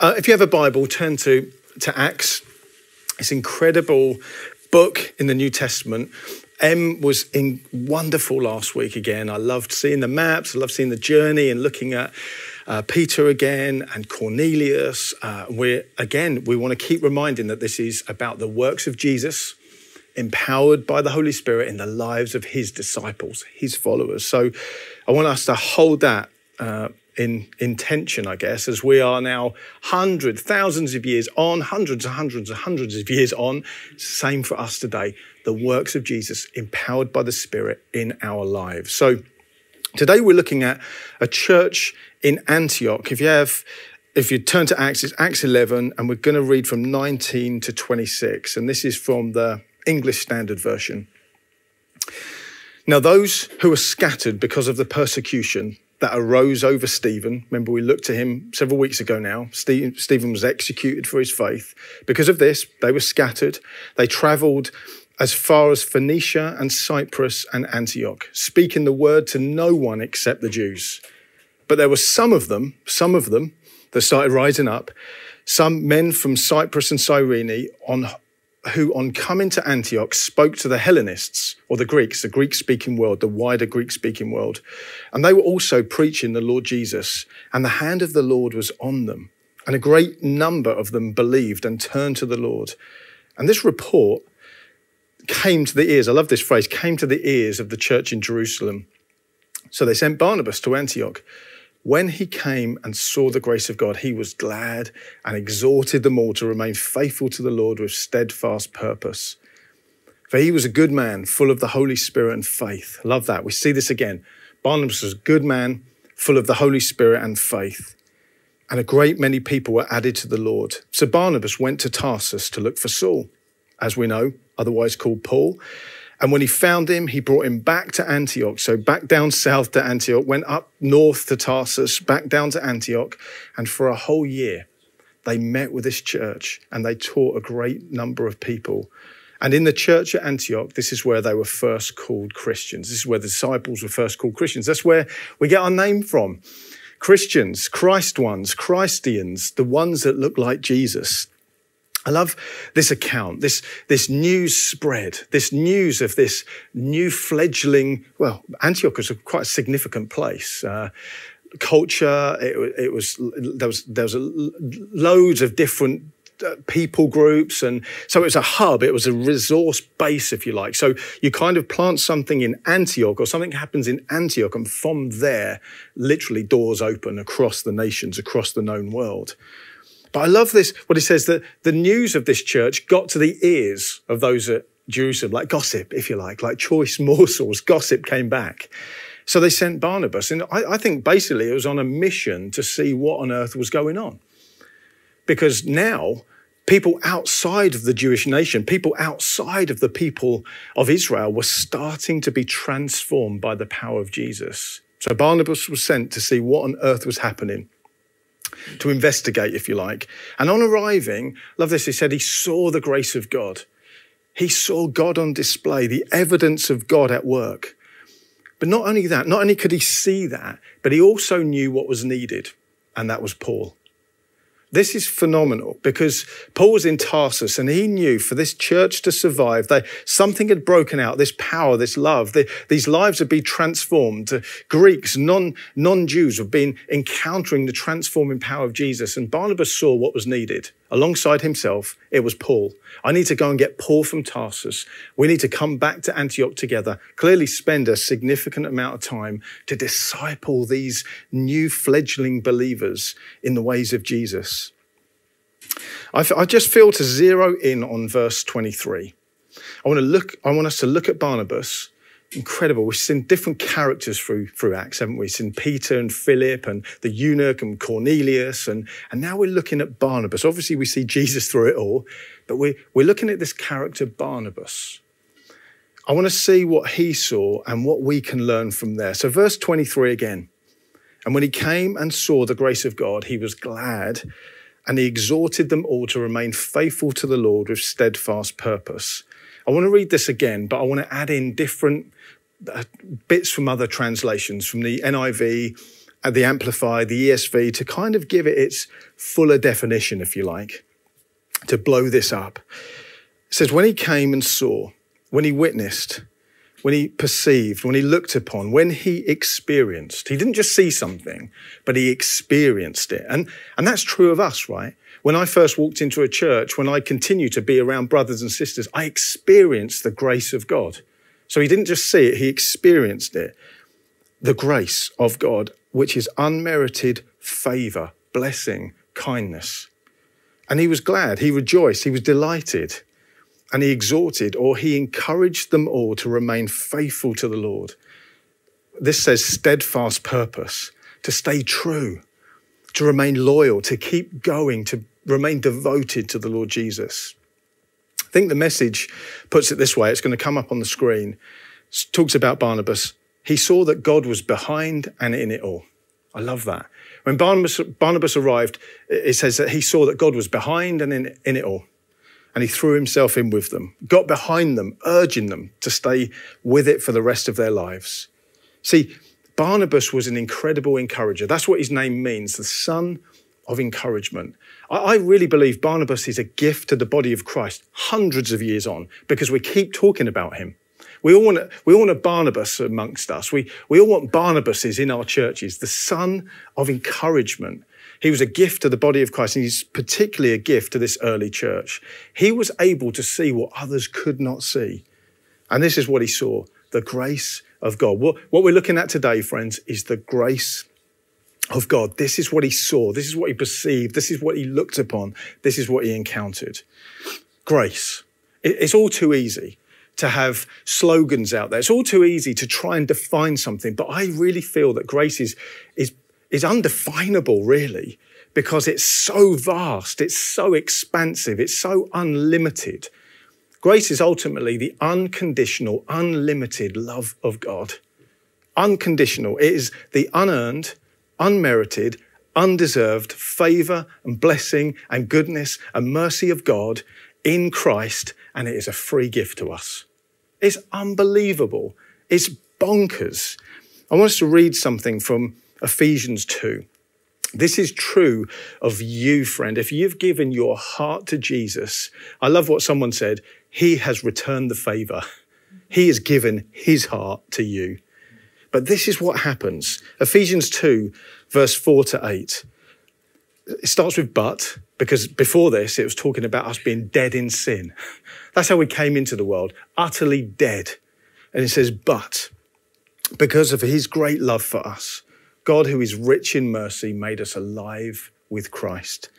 Uh, if you have a Bible, turn to, to Acts. It's incredible book in the New Testament. Em was in wonderful last week again. I loved seeing the maps, I loved seeing the journey and looking at uh, Peter again and Cornelius. Uh, we're again, we want to keep reminding that this is about the works of Jesus, empowered by the Holy Spirit in the lives of his disciples, his followers. So I want us to hold that uh, in intention, I guess, as we are now hundreds, thousands of years on, hundreds and hundreds and hundreds of years on. Same for us today. The works of Jesus empowered by the Spirit in our lives. So today we're looking at a church in Antioch. If you have if you turn to Acts, it's Acts 11, and we're going to read from 19 to 26. And this is from the English Standard Version. Now, those who were scattered because of the persecution that arose over Stephen. Remember, we looked to him several weeks ago now. Stephen was executed for his faith. Because of this, they were scattered. They traveled as far as Phoenicia and Cyprus and Antioch, speaking the word to no one except the Jews. But there were some of them, some of them, that started rising up, some men from Cyprus and Cyrene on who, on coming to Antioch, spoke to the Hellenists or the Greeks, the Greek speaking world, the wider Greek speaking world. And they were also preaching the Lord Jesus, and the hand of the Lord was on them. And a great number of them believed and turned to the Lord. And this report came to the ears, I love this phrase, came to the ears of the church in Jerusalem. So they sent Barnabas to Antioch. When he came and saw the grace of God, he was glad and exhorted them all to remain faithful to the Lord with steadfast purpose. For he was a good man, full of the Holy Spirit and faith. Love that. We see this again. Barnabas was a good man, full of the Holy Spirit and faith. And a great many people were added to the Lord. So Barnabas went to Tarsus to look for Saul, as we know, otherwise called Paul. And when he found him, he brought him back to Antioch. So back down south to Antioch, went up north to Tarsus, back down to Antioch. And for a whole year, they met with this church and they taught a great number of people. And in the church at Antioch, this is where they were first called Christians. This is where the disciples were first called Christians. That's where we get our name from. Christians, Christ ones, Christians, the ones that look like Jesus. I love this account, this, this news spread, this news of this new fledgling, well, Antioch was a quite a significant place. Uh, culture, it, it, was, there was, there was a, loads of different uh, people groups. And so it was a hub, it was a resource base, if you like. So you kind of plant something in Antioch or something happens in Antioch, and from there, literally doors open across the nations, across the known world. But I love this, what he says that the news of this church got to the ears of those at Jerusalem, like gossip, if you like, like choice morsels. Gossip came back. So they sent Barnabas. And I, I think basically it was on a mission to see what on earth was going on. Because now, people outside of the Jewish nation, people outside of the people of Israel were starting to be transformed by the power of Jesus. So Barnabas was sent to see what on earth was happening to investigate, if you like. And on arriving, love this, he said he saw the grace of God. He saw God on display, the evidence of God at work. But not only that, not only could he see that, but he also knew what was needed, and that was Paul. This is phenomenal because Paul was in Tarsus and he knew for this church to survive, that something had broken out, this power, this love, the, these lives had been transformed. Greeks, non, non-Jews have been encountering the transforming power of Jesus and Barnabas saw what was needed. Alongside himself, it was Paul. I need to go and get Paul from Tarsus. We need to come back to Antioch together, clearly spend a significant amount of time to disciple these new fledgling believers in the ways of Jesus. I, I just feel to zero in on verse 23. I want to look, I want us to look at Barnabas incredible. We've seen different characters through, through Acts, haven't we? We've seen Peter and Philip and the eunuch and Cornelius. And, and now we're looking at Barnabas. Obviously, we see Jesus through it all, but we're, we're looking at this character, Barnabas. I want to see what he saw and what we can learn from there. So, verse 23 again. And when he came and saw the grace of God, he was glad and he exhorted them all to remain faithful to the Lord with steadfast purpose. I want to read this again, but I want to add in different uh, bits from other translations, from the NIV, uh, the Amplified, the ESV, to kind of give it its fuller definition, if you like, to blow this up. It says, when he came and saw, when he witnessed, when he perceived, when he looked upon, when he experienced. He didn't just see something, but he experienced it. And, and that's true of us, right? When I first walked into a church, when I continue to be around brothers and sisters, I experienced the grace of God. So he didn't just see it, he experienced it. The grace of God, which is unmerited favor, blessing, kindness. And he was glad, he rejoiced, he was delighted and he exhorted or he encouraged them all to remain faithful to the Lord. This says steadfast purpose, to stay true, to remain loyal, to keep going, to remain devoted to the Lord Jesus. I think the message puts it this way it's going to come up on the screen. It talks about Barnabas. He saw that God was behind and in it all. I love that. When Barnabas, Barnabas arrived, it says that he saw that God was behind and in, in it all and he threw himself in with them, got behind them, urging them to stay with it for the rest of their lives. See, Barnabas was an incredible encourager. That's what his name means, the son of encouragement. I, really believe Barnabas is a gift to the body of Christ hundreds of years on because we keep talking about him. We all want a, we all want a Barnabas amongst us. We, we all want Barnabases in our churches, the son of encouragement. He was a gift to the body of Christ, and he's particularly a gift to this early church. He was able to see what others could not see. And this is what he saw the grace of God. What, what we're looking at today, friends, is the grace of God. This is what he saw. This is what he perceived. This is what he looked upon. This is what he encountered. Grace. It's all too easy to have slogans out there. It's all too easy to try and define something. But I really feel that grace is, is is undefinable, really, because it's so vast, it's so expansive, it's so unlimited. Grace is ultimately the unconditional, unlimited love of God. Unconditional. It is the unearned, unmerited, undeserved favor and blessing and goodness and mercy of God in Christ, and it is a free gift to us. It's unbelievable. It's bonkers. I want us to read something from Ephesians 2. This is true of you, friend. If you've given your heart to Jesus, I love what someone said. He has returned the favor. He has given his heart to you. But this is what happens. Ephesians 2, verse 4 to 8. It starts with but, because before this, it was talking about us being dead in sin. That's how we came into the world, utterly dead. And it says, but because of his great love for us, God, who is rich in mercy, made us alive with Christ.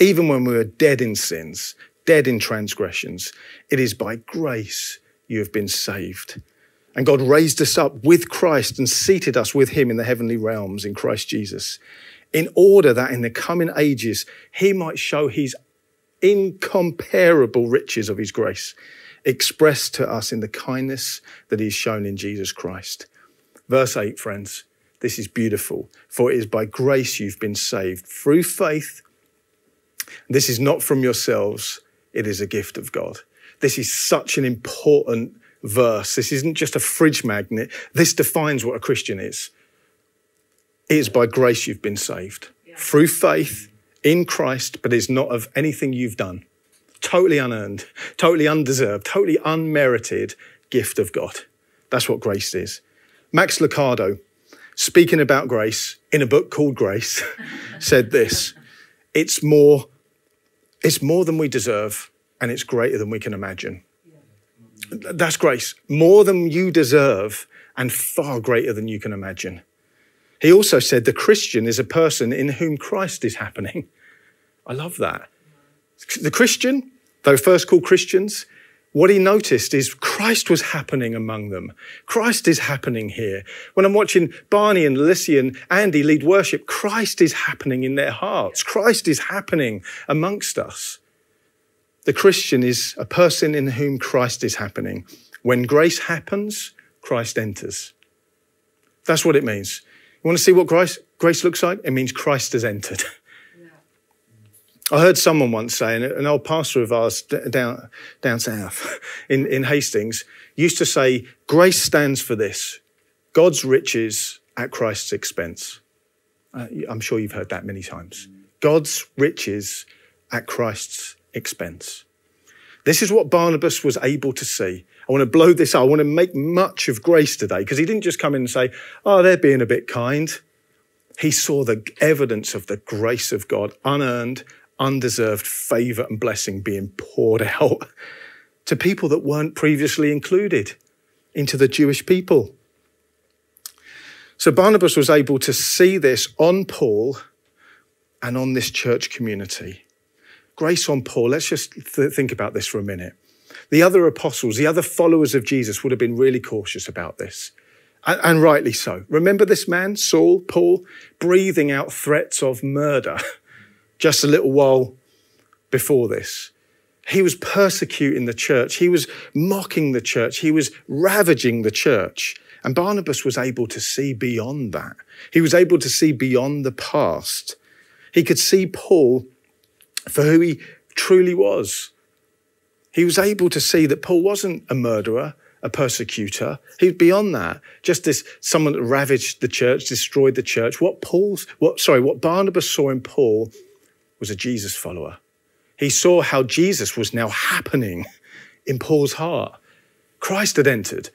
Even when we were dead in sins, dead in transgressions, it is by grace you have been saved. And God raised us up with Christ and seated us with him in the heavenly realms in Christ Jesus, in order that in the coming ages he might show his incomparable riches of his grace expressed to us in the kindness that he's shown in Jesus Christ. Verse 8, friends. This is beautiful. For it is by grace you've been saved through faith. This is not from yourselves, it is a gift of God. This is such an important verse. This isn't just a fridge magnet. This defines what a Christian is. It is by grace you've been saved yeah. through faith in Christ, but it's not of anything you've done. Totally unearned, totally undeserved, totally unmerited gift of God. That's what grace is. Max Lucado, speaking about grace in a book called Grace, said this It's more, it's more than we deserve, and it's greater than we can imagine. That's grace. More than you deserve, and far greater than you can imagine. He also said the Christian is a person in whom Christ is happening. I love that. The Christian, though first called Christians, what he noticed is Christ was happening among them. Christ is happening here. When I'm watching Barney and Lissy and Andy lead worship, Christ is happening in their hearts. Christ is happening amongst us. The Christian is a person in whom Christ is happening. When grace happens, Christ enters. That's what it means. You want to see what grace, grace looks like? It means Christ has entered. I heard someone once say, an old pastor of ours down, down south in, in Hastings used to say, Grace stands for this God's riches at Christ's expense. Uh, I'm sure you've heard that many times. God's riches at Christ's expense. This is what Barnabas was able to see. I want to blow this up. I want to make much of grace today because he didn't just come in and say, Oh, they're being a bit kind. He saw the evidence of the grace of God, unearned, undeserved favor and blessing being poured out to people that weren't previously included into the Jewish people. So Barnabas was able to see this on Paul and on this church community. Grace on Paul, let's just th- think about this for a minute. The other apostles, the other followers of Jesus would have been really cautious about this. And, and rightly so. Remember this man, Saul, Paul, breathing out threats of murder just a little while before this. He was persecuting the church. He was mocking the church. He was ravaging the church. And Barnabas was able to see beyond that. He was able to see beyond the past. He could see Paul for who he truly was. He was able to see that Paul wasn't a murderer, a persecutor. He was beyond that. Just this someone that ravaged the church, destroyed the church. What Paul's what sorry, what Barnabas saw in Paul was a Jesus follower. He saw how Jesus was now happening in Paul's heart. Christ had entered.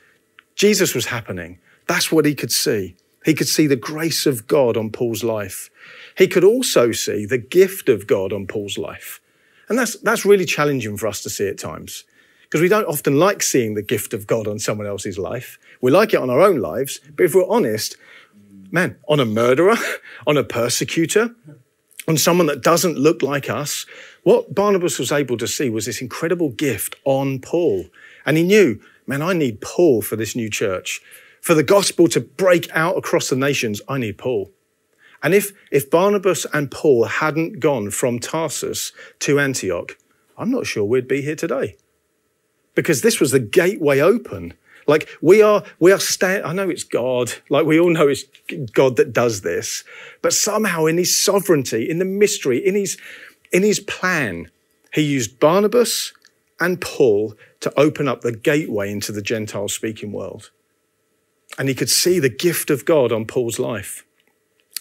Jesus was happening. That's what he could see. He could see the grace of God on Paul's life. He could also see the gift of God on Paul's life. And that's, that's really challenging for us to see at times because we don't often like seeing the gift of God on someone else's life. We like it on our own lives, but if we're honest, man, on a murderer, on a persecutor, on someone that doesn't look like us, what Barnabas was able to see was this incredible gift on Paul. And he knew, man, I need Paul for this new church. For the gospel to break out across the nations, I need Paul. And if, if Barnabas and Paul hadn't gone from Tarsus to Antioch, I'm not sure we'd be here today. Because this was the gateway open. Like we are, we are I know it's God, like we all know it's God that does this, but somehow in his sovereignty, in the mystery, in his, in his plan, he used Barnabas and Paul to open up the gateway into the Gentile speaking world. And he could see the gift of God on Paul's life.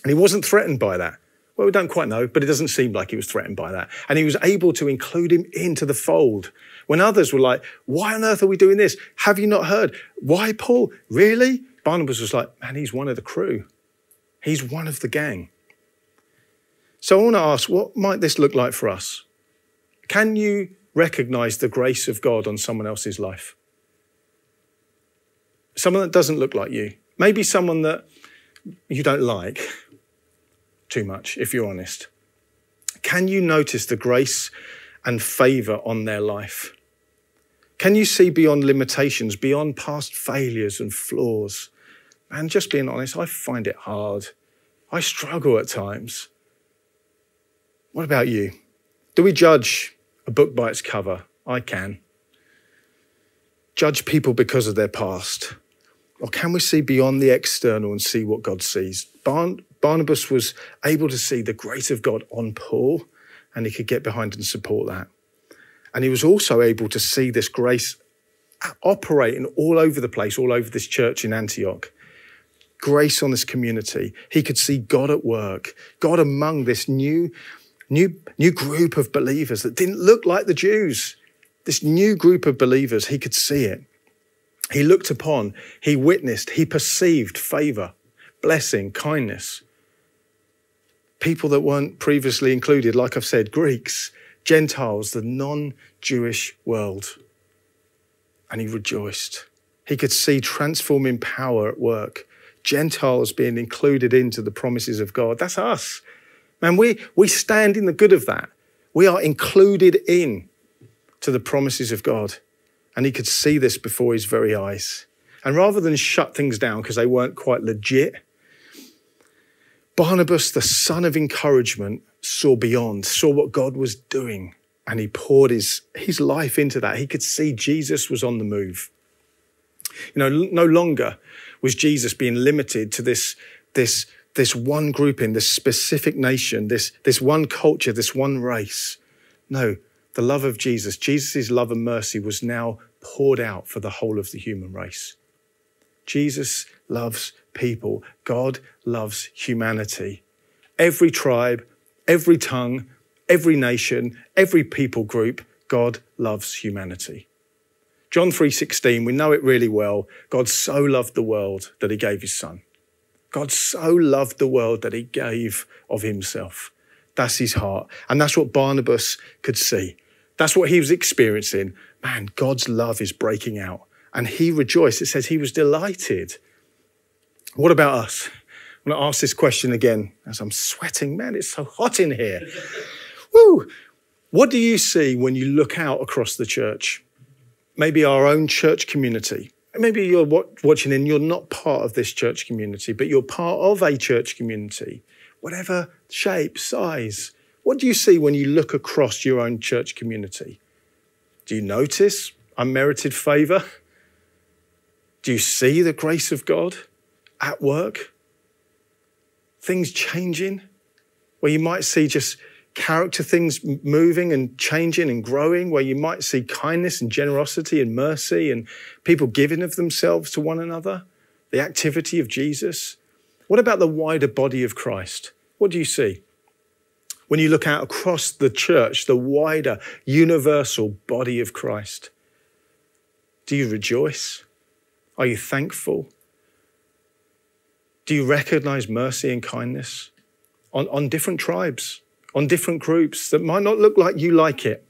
And he wasn't threatened by that. Well, we don't quite know, but it doesn't seem like he was threatened by that. And he was able to include him into the fold. When others were like, why on earth are we doing this? Have you not heard? Why Paul? Really? Barnabas was like, man, he's one of the crew. He's one of the gang. So I want to ask, what might this look like for us? Can you recognize the grace of God on someone else's life? Someone that doesn't look like you. Maybe someone that you don't like too much, if you're honest. Can you notice the grace and favor on their life? Can you see beyond limitations, beyond past failures and flaws? And just being honest, I find it hard. I struggle at times. What about you? Do we judge a book by its cover? I can. Judge people because of their past. Or can we see beyond the external and see what God sees? Barn- Barnabas was able to see the grace of God on Paul, and he could get behind and support that. And he was also able to see this grace operating all over the place, all over this church in Antioch. Grace on this community. He could see God at work, God among this new, new, new group of believers that didn't look like the Jews. This new group of believers, he could see it. He looked upon, he witnessed, he perceived favor, blessing, kindness. People that weren't previously included, like I've said, Greeks, Gentiles, the non Jewish world. And he rejoiced. He could see transforming power at work, Gentiles being included into the promises of God. That's us. Man, we, we stand in the good of that. We are included in to the promises of God. And he could see this before his very eyes. And rather than shut things down because they weren't quite legit, Barnabas, the son of encouragement, saw beyond, saw what God was doing, and he poured his, his life into that. He could see Jesus was on the move. You know, no longer was Jesus being limited to this, this, this one group in this specific nation, this, this one culture, this one race. No, the love of Jesus, Jesus' love and mercy was now poured out for the whole of the human race. Jesus loves people. God loves humanity. every tribe, every tongue, every nation, every people group, God loves humanity. John 3:16, we know it really well. God so loved the world that he gave his son. God so loved the world that he gave of himself. That's his heart. And that's what Barnabas could see. That's what he was experiencing. Man, God's love is breaking out. And he rejoiced. It says he was delighted. What about us? I'm going to ask this question again as I'm sweating. Man, it's so hot in here. Woo! What do you see when you look out across the church? Maybe our own church community. Maybe you're watching and you're not part of this church community, but you're part of a church community, whatever shape, size. What do you see when you look across your own church community? Do you notice unmerited favor? Do you see the grace of God at work? Things changing? Where you might see just character things moving and changing and growing, where you might see kindness and generosity and mercy and people giving of themselves to one another, the activity of Jesus. What about the wider body of Christ? What do you see? When you look out across the church, the wider, universal body of Christ, do you rejoice? Are you thankful? Do you recognize mercy and kindness on, on different tribes, on different groups that might not look like you like it?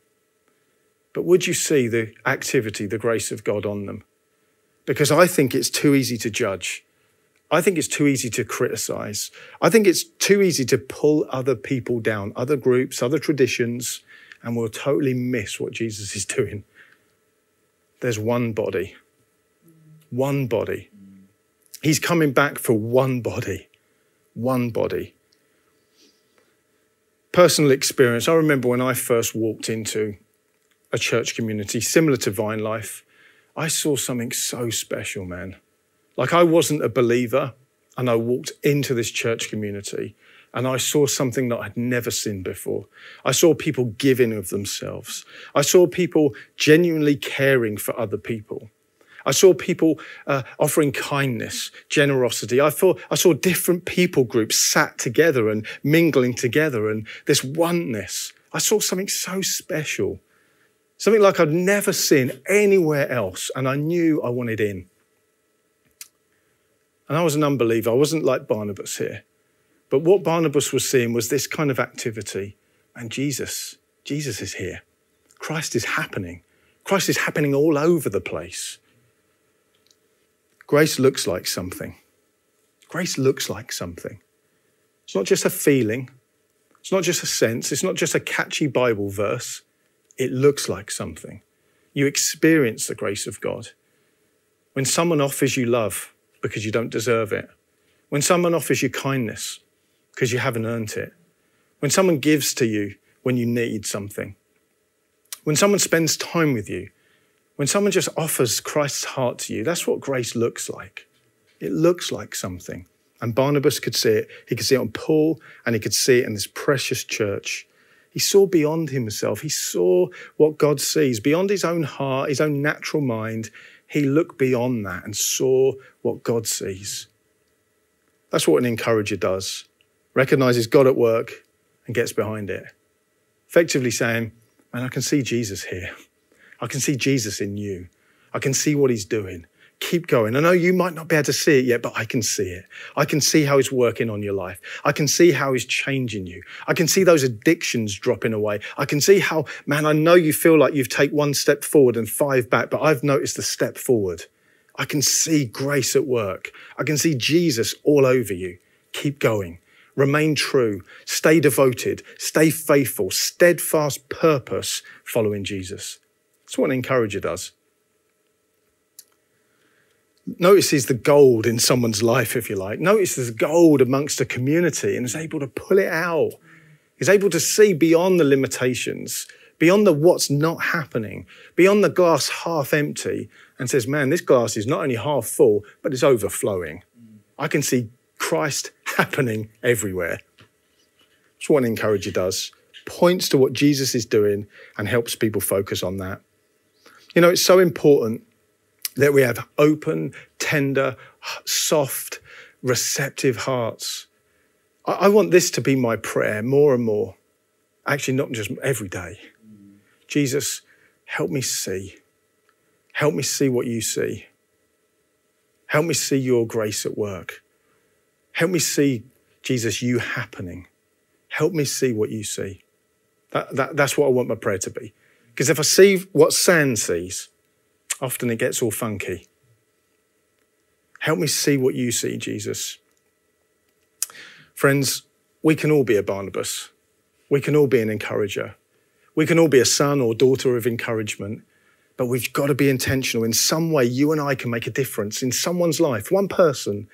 But would you see the activity, the grace of God on them? Because I think it's too easy to judge. I think it's too easy to criticize. I think it's too easy to pull other people down, other groups, other traditions, and we'll totally miss what Jesus is doing. There's one body one body. He's coming back for one body, one body. Personal experience. I remember when I first walked into a church community similar to Vine Life, I saw something so special, man. Like I wasn't a believer and I walked into this church community and I saw something that I'd never seen before. I saw people giving of themselves. I saw people genuinely caring for other people. I saw people uh, offering kindness, generosity. I, thought, I saw different people groups sat together and mingling together and this oneness. I saw something so special, something like I'd never seen anywhere else, and I knew I wanted in. And I was an unbeliever. I wasn't like Barnabas here. But what Barnabas was seeing was this kind of activity. And Jesus, Jesus is here. Christ is happening. Christ is happening all over the place. Grace looks like something. Grace looks like something. It's not just a feeling, it's not just a sense, it's not just a catchy Bible verse. It looks like something. You experience the grace of God. When someone offers you love because you don't deserve it, when someone offers you kindness because you haven't earned it, when someone gives to you when you need something, when someone spends time with you when someone just offers Christ's heart to you, that's what grace looks like. It looks like something. And Barnabas could see it. He could see it on Paul and he could see it in this precious church. He saw beyond himself. He saw what God sees, beyond his own heart, his own natural mind. He looked beyond that and saw what God sees. That's what an encourager does. Recognizes God at work and gets behind it. Effectively saying, Man, I can see Jesus here. I can see Jesus in you. I can see what he's doing. Keep going. I know you might not be able to see it yet, but I can see it. I can see how he's working on your life. I can see how he's changing you. I can see those addictions dropping away. I can see how, man, I know you feel like you've taken one step forward and five back, but I've noticed the step forward. I can see grace at work. I can see Jesus all over you. Keep going. Remain true. Stay devoted. Stay faithful. Steadfast purpose following Jesus. That's what an encourager does. Notices the gold in someone's life, if you like. Notices gold amongst a community and is able to pull it out. Is able to see beyond the limitations, beyond the what's not happening, beyond the glass half empty, and says, Man, this glass is not only half full, but it's overflowing. I can see Christ happening everywhere. That's what an encourager does. Points to what Jesus is doing and helps people focus on that. You know, it's so important that we have open, tender, soft, receptive hearts. I, I want this to be my prayer more and more. Actually, not just every day. Jesus, help me see. Help me see what you see. Help me see your grace at work. Help me see, Jesus, you happening. Help me see what you see. That, that, that's what I want my prayer to be. Because if I see what sand sees, often it gets all funky. Help me see what you see, Jesus. Friends, we can all be a Barnabas. We can all be an encourager. We can all be a son or daughter of encouragement. But we've got to be intentional. In some way, you and I can make a difference in someone's life, one person.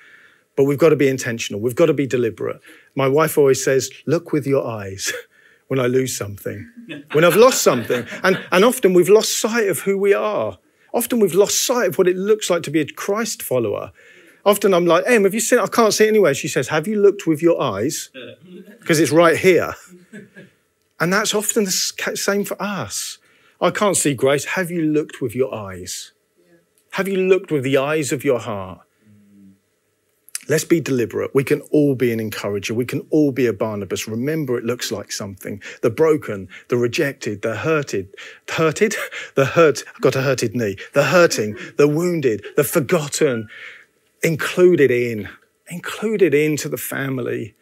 But we've got to be intentional. We've got to be deliberate. My wife always says, Look with your eyes when I lose something, when I've lost something. And, and often we've lost sight of who we are. Often we've lost sight of what it looks like to be a Christ follower. Often I'm like, Em, have you seen it? I can't see it anywhere. She says, Have you looked with your eyes? Because it's right here. And that's often the same for us. I can't see grace. Have you looked with your eyes? Have you looked with the eyes of your heart? Let's be deliberate. We can all be an encourager. We can all be a Barnabas. Remember, it looks like something. The broken, the rejected, the hurted, hurted, the hurt, I've got a hurted knee, the hurting, the wounded, the forgotten, included in, included into the family.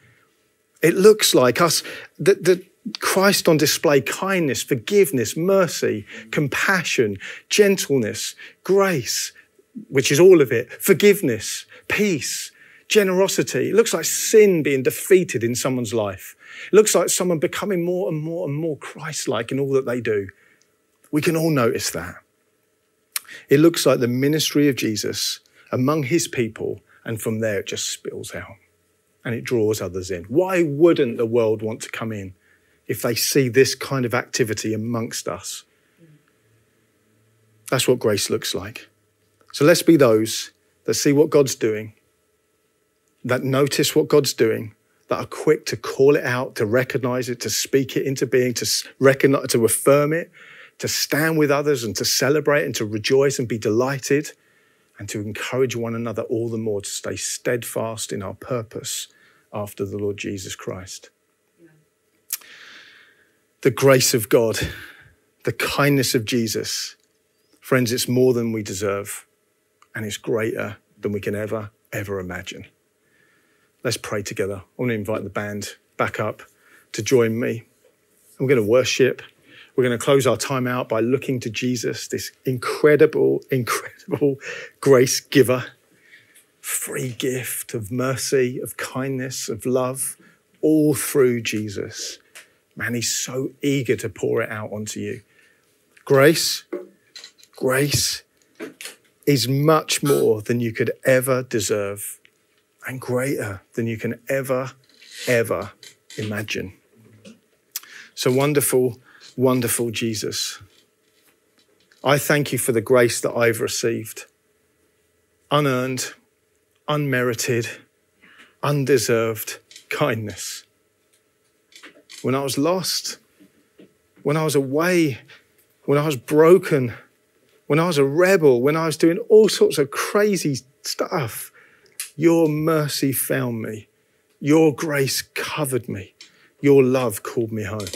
It looks like us, the, the, Christ on display kindness, forgiveness, mercy, compassion, gentleness, grace, which is all of it, forgiveness, peace, generosity. It looks like sin being defeated in someone's life. It looks like someone becoming more and more and more Christ like in all that they do. We can all notice that. It looks like the ministry of Jesus among his people, and from there it just spills out and it draws others in. Why wouldn't the world want to come in? if they see this kind of activity amongst us. That's what grace looks like. So let's be those that see what God's doing, that notice what God's doing, that are quick to call it out, to recognize it, to speak it into being, to recognize, to affirm it, to stand with others and to celebrate and to rejoice and be delighted and to encourage one another all the more to stay steadfast in our purpose after the Lord Jesus Christ the grace of God, the kindness of Jesus. Friends, it's more than we deserve, and it's greater than we can ever, ever imagine. Let's pray together. I want to invite the band back up to join me. We're going to worship. We're going to close our time out by looking to Jesus, this incredible, incredible grace giver, free gift of mercy, of kindness, of love, all through Jesus. Man, he's so eager to pour it out onto you. Grace, grace is much more than you could ever deserve and greater than you can ever, ever imagine. So wonderful, wonderful Jesus. I thank you for the grace that I've received. Unearned, unmerited, undeserved kindness when I was lost, when I was away, when I was broken, when I was a rebel, when I was doing all sorts of crazy stuff. Your mercy found me. Your grace covered me. Your love called me home.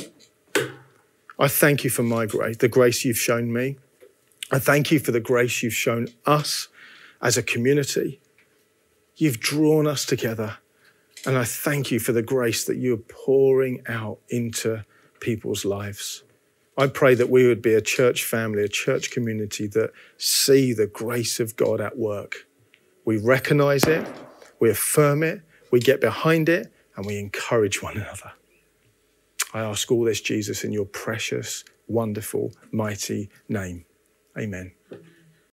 I thank you for my grace, the grace you've shown me. I thank you for the grace you've shown us as a community. You've drawn us together. And I thank you for the grace that you're pouring out into people's lives. I pray that we would be a church family, a church community that see the grace of God at work. We recognize it, we affirm it, we get behind it, and we encourage one another. I ask all this, Jesus, in your precious, wonderful, mighty name. Amen.